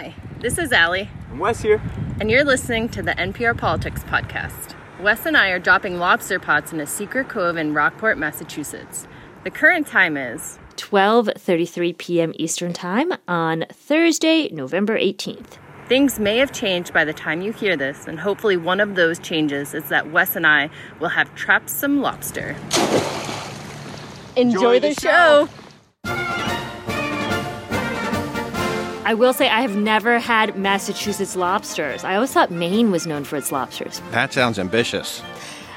Hi, this is Allie. I'm Wes here. And you're listening to the NPR Politics Podcast. Wes and I are dropping lobster pots in a secret cove in Rockport, Massachusetts. The current time is 12:33 p.m. Eastern Time on Thursday, November 18th. Things may have changed by the time you hear this, and hopefully one of those changes is that Wes and I will have trapped some lobster. Enjoy, Enjoy the the, show. I will say I have never had Massachusetts lobsters. I always thought Maine was known for its lobsters. That sounds ambitious.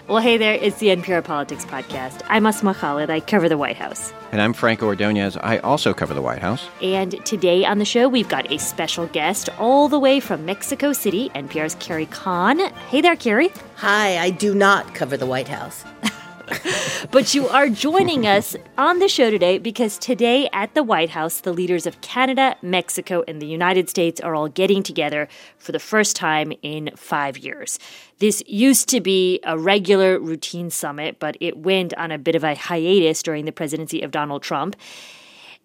Well, hey there, it's the NPR Politics Podcast. I'm Asma Khalid. I cover the White House. And I'm Franco Ordonez. I also cover the White House. And today on the show, we've got a special guest all the way from Mexico City, NPR's Carrie Kahn. Hey there, Carrie. Hi, I do not cover the White House. But you are joining us on the show today because today at the White House, the leaders of Canada, Mexico, and the United States are all getting together for the first time in five years. This used to be a regular routine summit, but it went on a bit of a hiatus during the presidency of Donald Trump.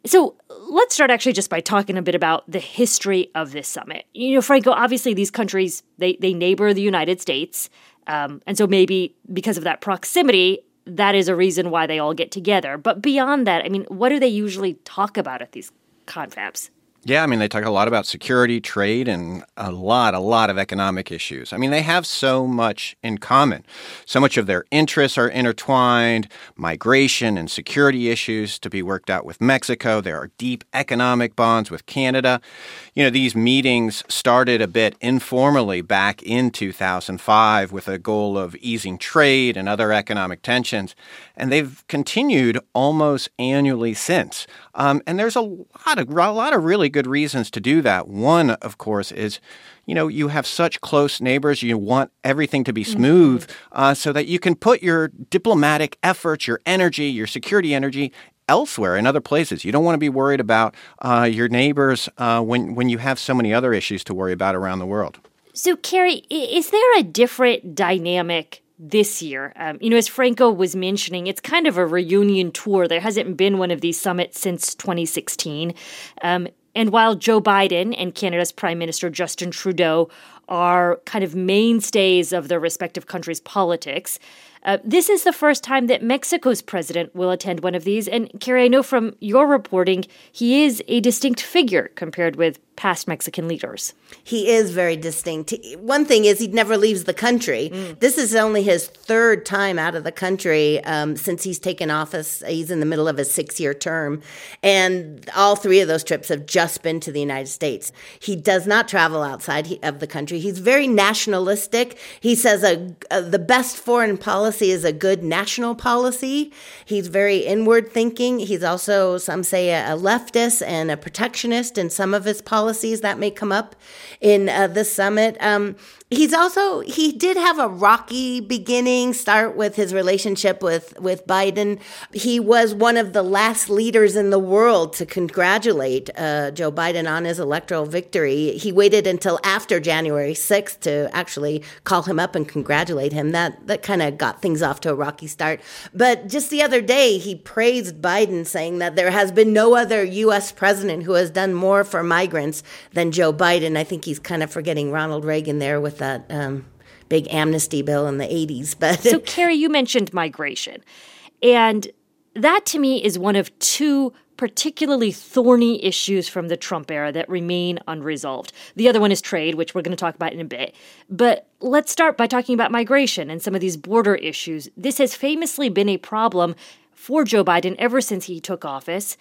So let's start actually just by talking a bit about the history of this summit. You know, Franco, obviously these countries they they neighbor the United States, um, and so maybe because of that proximity, that is a reason why they all get together. But beyond that, I mean, what do they usually talk about at these confabs? Yeah, I mean, they talk a lot about security, trade, and a lot, a lot of economic issues. I mean, they have so much in common. So much of their interests are intertwined migration and security issues to be worked out with Mexico. There are deep economic bonds with Canada. You know, these meetings started a bit informally back in 2005 with a goal of easing trade and other economic tensions. And they've continued almost annually since. Um, and there's a lot of a lot of really good reasons to do that. One, of course, is you know you have such close neighbors. You want everything to be smooth, uh, so that you can put your diplomatic efforts, your energy, your security energy elsewhere in other places. You don't want to be worried about uh, your neighbors uh, when when you have so many other issues to worry about around the world. So, Carrie, is there a different dynamic this year? Um, you know, as Franco was mentioning, it's kind of a reunion tour. There hasn't been one of these summits since 2016. Um, and while Joe Biden and Canada's Prime Minister Justin Trudeau are kind of mainstays of their respective countries' politics, uh, this is the first time that Mexico's president will attend one of these. And Carrie, I know from your reporting, he is a distinct figure compared with past Mexican leaders. He is very distinct. One thing is he never leaves the country. This is only his third time out of the country um, since he's taken office. He's in the middle of his six year term. And all three of those trips have just been to the United States. He does not travel outside of the country. He's very nationalistic. He says a, a, the best foreign policy is a good national policy. He's very inward thinking. He's also, some say, a, a leftist and a protectionist in some of his policies that may come up in uh, this summit. Um, he's also he did have a rocky beginning start with his relationship with with Biden. He was one of the last leaders in the world to congratulate uh, Joe Biden on his electoral victory. He waited until after January 6th to actually call him up and congratulate him. That that kind of got things off to a rocky start. But just the other day he praised Biden saying that there has been no other US president who has done more for migrants than Joe Biden. I think he's kind of forgetting Ronald Reagan there with that um, big amnesty bill in the 80s. But So, Carrie, you mentioned migration. And that to me is one of two particularly thorny issues from the Trump era that remain unresolved. The other one is trade, which we're going to talk about in a bit. But let's start by talking about migration and some of these border issues. This has famously been a problem for Joe Biden ever since he took office.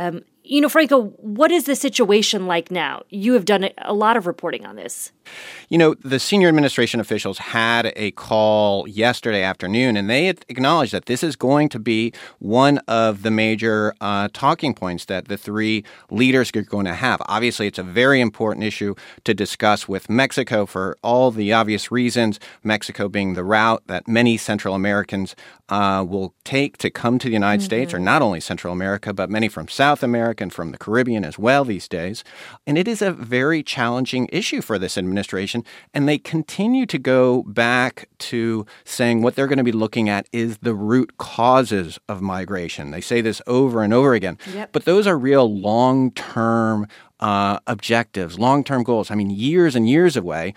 Um, you know, Franco, what is the situation like now? You have done a- lot of reporting on this. You know, the senior administration officials had a call yesterday afternoon, and they acknowledged that this is going to be one of the major uh, talking points that the three leaders are going to have. Obviously, it's a very important issue to discuss with Mexico for all the obvious reasons. Mexico being the route that many Central Americans uh, will take to come to the United States, or not only Central America, but many from South America. and from the Caribbean as well these days. And it is a very challenging issue for this administration. And they continue to go back to saying what they're going to be looking at is the root causes of migration. They say this over and over again. Yep. But those are real long term uh, objectives, long term goals. I mean, years and years away.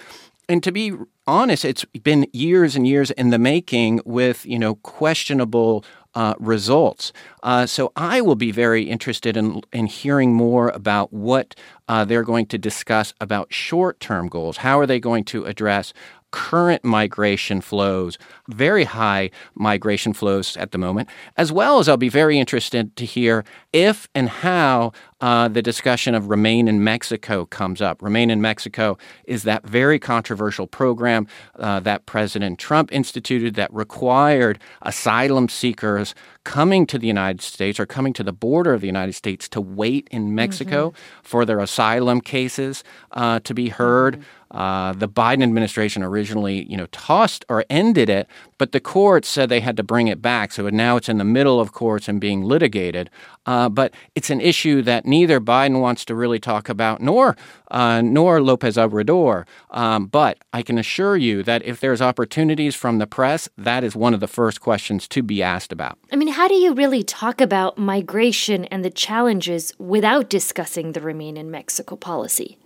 And to be honest, it's been years and years in the making with, you know, questionable uh, results. Uh, so I will be very interested in, in hearing more about what uh, they're going to discuss about short term goals. How are they going to address current migration flows, very high migration flows at the moment, as well as I'll be very interested to hear if and how uh, the discussion of Remain in Mexico comes up. Remain in Mexico is that very controversial program uh, that President Trump instituted that required asylum seekers coming to the United States or coming to the border of the United States to wait in Mexico mm-hmm. for their asylum cases uh, to be heard. Mm-hmm. Uh, the Biden administration originally, you know, tossed or ended it, but the courts said they had to bring it back. So now it's in the middle of courts and being litigated. Uh, but it's an issue that neither Biden wants to really talk about, nor uh, nor Lopez Obrador. Um, but I can assure you that if there's opportunities from the press, that is one of the first questions to be asked about. I mean, how do you really talk about migration and the challenges without discussing the Remain in Mexico policy?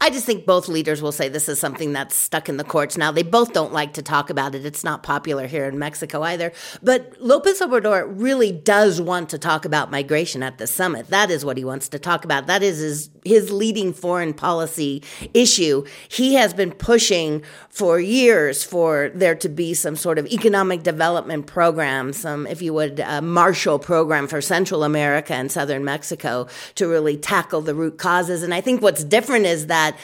I just think both leaders will say this is something that's stuck in the courts now. They both don't like to talk about it. It's not popular here in Mexico either. But Lopez Obrador really does want to talk about migration at the summit. That is what he wants to talk about. That is his, his leading foreign policy issue. He has been pushing for years for there to be some sort of economic development program, some, if you would, uh, Marshall program for Central America and Southern Mexico to really tackle the root causes. And I think what's different is that that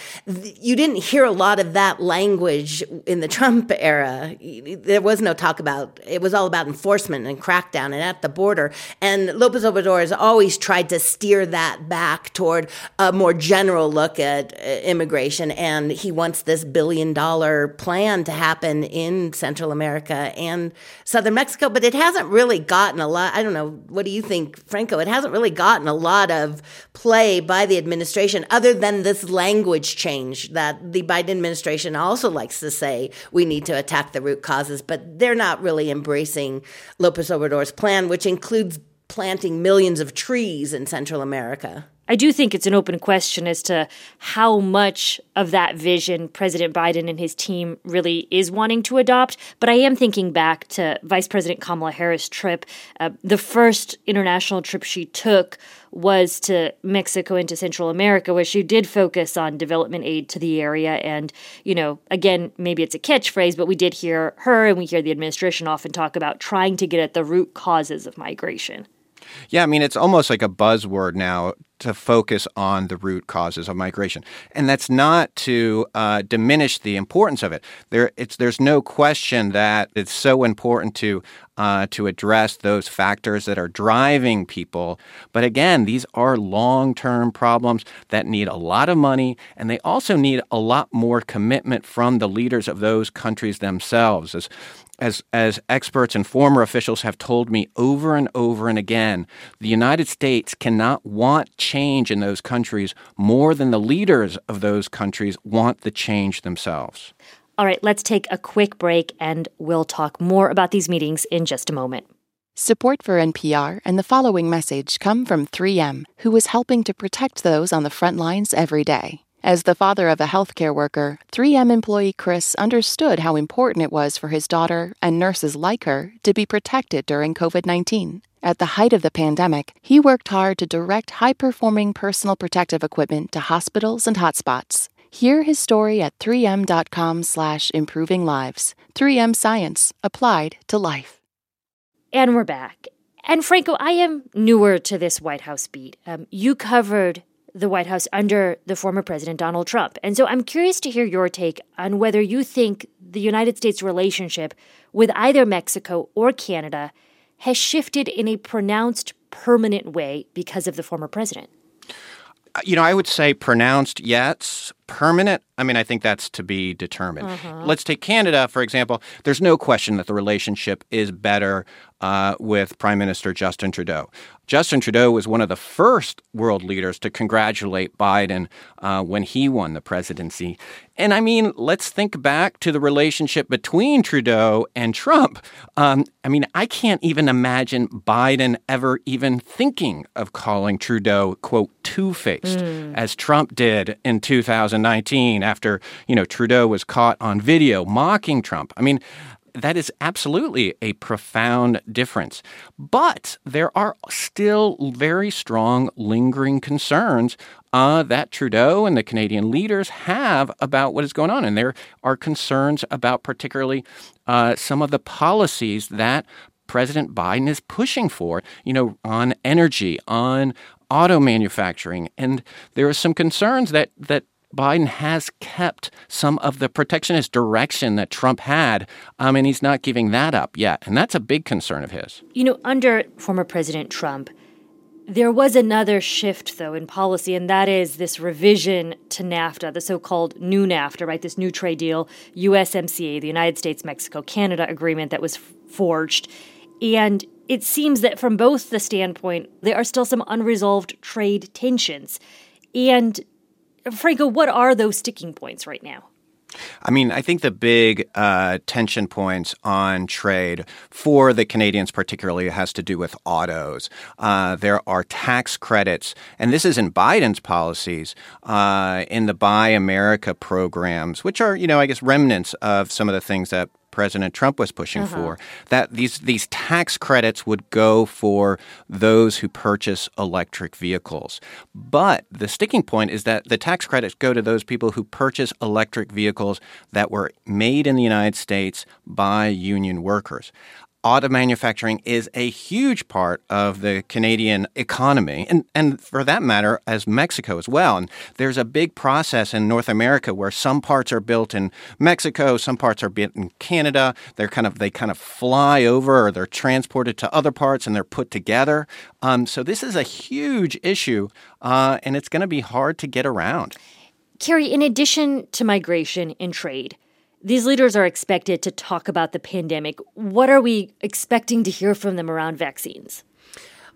you didn't hear a lot of that language in the Trump era. There was no talk about it was all about enforcement and crackdown and at the border. And Lopez Obrador has always tried to steer that back toward a more general look at uh, immigration. And he wants this billion dollar plan to happen in Central America and Southern Mexico. But it hasn't really gotten a lot. I don't know. What do you think, Franco? It hasn't really gotten a lot of play by the administration other than this language language change that the Biden administration also likes to say we need to attack the root causes, but they're not really embracing Lopez Obrador's plan, which includes planting millions of trees in Central America. I do think it's an open question as to how much of that vision President Biden and his team really is wanting to adopt. But I am thinking back to Vice President Kamala Harris' trip. Uh, the first international trip she took was to Mexico and to Central America, where she did focus on development aid to the area. And, you know, again, maybe it's a catchphrase, but we did hear her and we hear the administration often talk about trying to get at the root causes of migration. Yeah, I mean, it's almost like a buzzword now to focus on the root causes of migration, and that's not to uh, diminish the importance of it. There, it's there's no question that it's so important to uh, to address those factors that are driving people. But again, these are long term problems that need a lot of money, and they also need a lot more commitment from the leaders of those countries themselves. As as, as experts and former officials have told me over and over and again, the United States cannot want change in those countries more than the leaders of those countries want the change themselves. All right, let's take a quick break and we'll talk more about these meetings in just a moment. Support for NPR and the following message come from 3M, who is helping to protect those on the front lines every day. As the father of a healthcare worker, 3M employee Chris understood how important it was for his daughter and nurses like her to be protected during COVID 19. At the height of the pandemic, he worked hard to direct high performing personal protective equipment to hospitals and hotspots. Hear his story at 3m.com slash improving lives. 3M Science, applied to life. And we're back. And Franco, I am newer to this White House beat. Um, you covered the White House under the former President Donald Trump. And so I'm curious to hear your take on whether you think the United States relationship with either Mexico or Canada has shifted in a pronounced, permanent way because of the former president. Uh, you know, I would say pronounced yes, permanent, I mean, I think that's to be determined. Uh-huh. Let's take Canada, for example. There's no question that the relationship is better uh, with Prime Minister Justin Trudeau. Justin Trudeau was one of the first world leaders to congratulate Biden uh, when he won the presidency. And I mean, let's think back to the relationship between Trudeau and Trump. Um, I mean, I can't even imagine Biden ever even thinking of calling Trudeau, quote, two faced, mm. as Trump did in 2019 after, you know, Trudeau was caught on video mocking Trump. I mean, that is absolutely a profound difference. But there are still very strong lingering concerns uh, that Trudeau and the Canadian leaders have about what is going on. And there are concerns about particularly uh, some of the policies that President Biden is pushing for, you know, on energy, on auto manufacturing. And there are some concerns that, that Biden has kept some of the protectionist direction that Trump had, um, and he's not giving that up yet. And that's a big concern of his. You know, under former President Trump, there was another shift, though, in policy, and that is this revision to NAFTA, the so called new NAFTA, right? This new trade deal, USMCA, the United States Mexico Canada agreement that was forged. And it seems that from both the standpoint, there are still some unresolved trade tensions. And Franco, what are those sticking points right now? I mean, I think the big uh, tension points on trade for the Canadians, particularly, has to do with autos. Uh, there are tax credits, and this is in Biden's policies uh, in the Buy America programs, which are, you know, I guess remnants of some of the things that President Trump was pushing uh-huh. for, that these these tax credits would go for those who purchase electric vehicles. But the sticking point is that the tax credits go to those people who purchase electric vehicles that were made in the United States by union workers auto manufacturing is a huge part of the Canadian economy, and, and for that matter, as Mexico as well. And there's a big process in North America where some parts are built in Mexico, some parts are built in Canada. They're kind of they kind of fly over, or they're transported to other parts, and they're put together. Um, so this is a huge issue, uh, and it's going to be hard to get around. Carrie, in addition to migration and trade, these leaders are expected to talk about the pandemic. What are we expecting to hear from them around vaccines?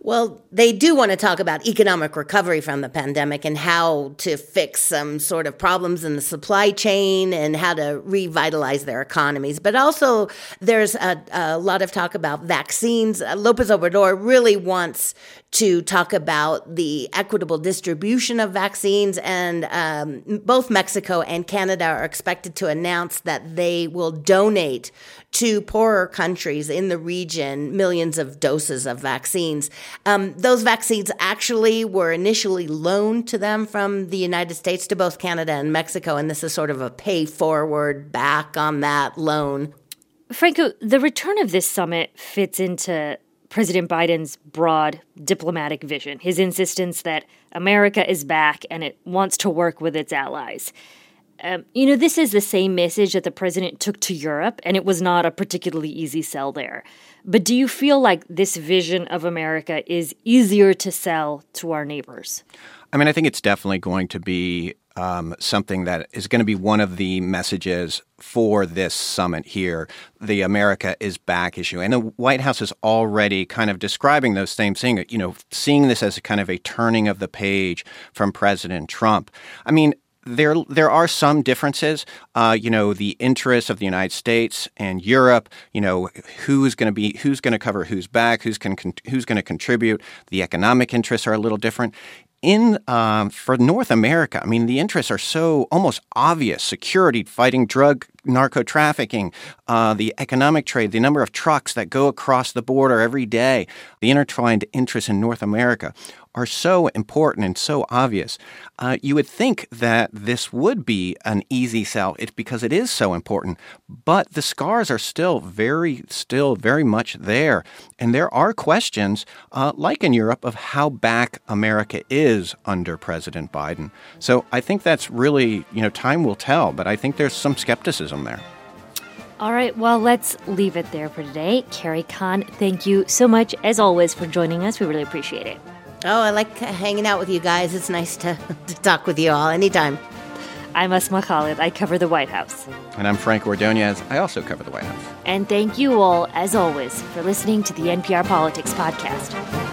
Well, they do want to talk about economic recovery from the pandemic and how to fix some sort of problems in the supply chain and how to revitalize their economies. But also, there's a, a lot of talk about vaccines. Lopez Obrador really wants to talk about the equitable distribution of vaccines. And um, both Mexico and Canada are expected to announce that they will donate to poorer countries in the region millions of doses of vaccines. Um, those vaccines actually were initially loaned to them from the United States to both Canada and Mexico, and this is sort of a pay forward back on that loan. Franco, the return of this summit fits into President Biden's broad diplomatic vision, his insistence that America is back and it wants to work with its allies. Um, you know, this is the same message that the president took to Europe, and it was not a particularly easy sell there. But do you feel like this vision of America is easier to sell to our neighbors? I mean, I think it's definitely going to be um, something that is going to be one of the messages for this summit here, the America is back issue. And the White House is already kind of describing those same things, you know, seeing this as a kind of a turning of the page from President Trump. I mean, there there are some differences. Uh, you know, the interests of the United States and Europe. You know, who's going to be who's going to cover who's back, who's can who's going to contribute. The economic interests are a little different. In um, for North America, I mean, the interests are so almost obvious: security, fighting drug narco trafficking, uh, the economic trade, the number of trucks that go across the border every day, the intertwined interests in North America are so important and so obvious, uh, you would think that this would be an easy sell. It's because it is so important, but the scars are still very, still very much there, and there are questions, uh, like in Europe, of how back America is under President Biden. So I think that's really, you know, time will tell, but I think there's some skepticism there. All right, well, let's leave it there for today. Carrie Kahn, thank you so much, as always, for joining us. We really appreciate it. Oh, I like hanging out with you guys. It's nice to, to talk with you all anytime. I'm Asma Khalid. I cover the White House. And I'm Frank Ordonez. I also cover the White House. And thank you all, as always, for listening to the NPR Politics Podcast.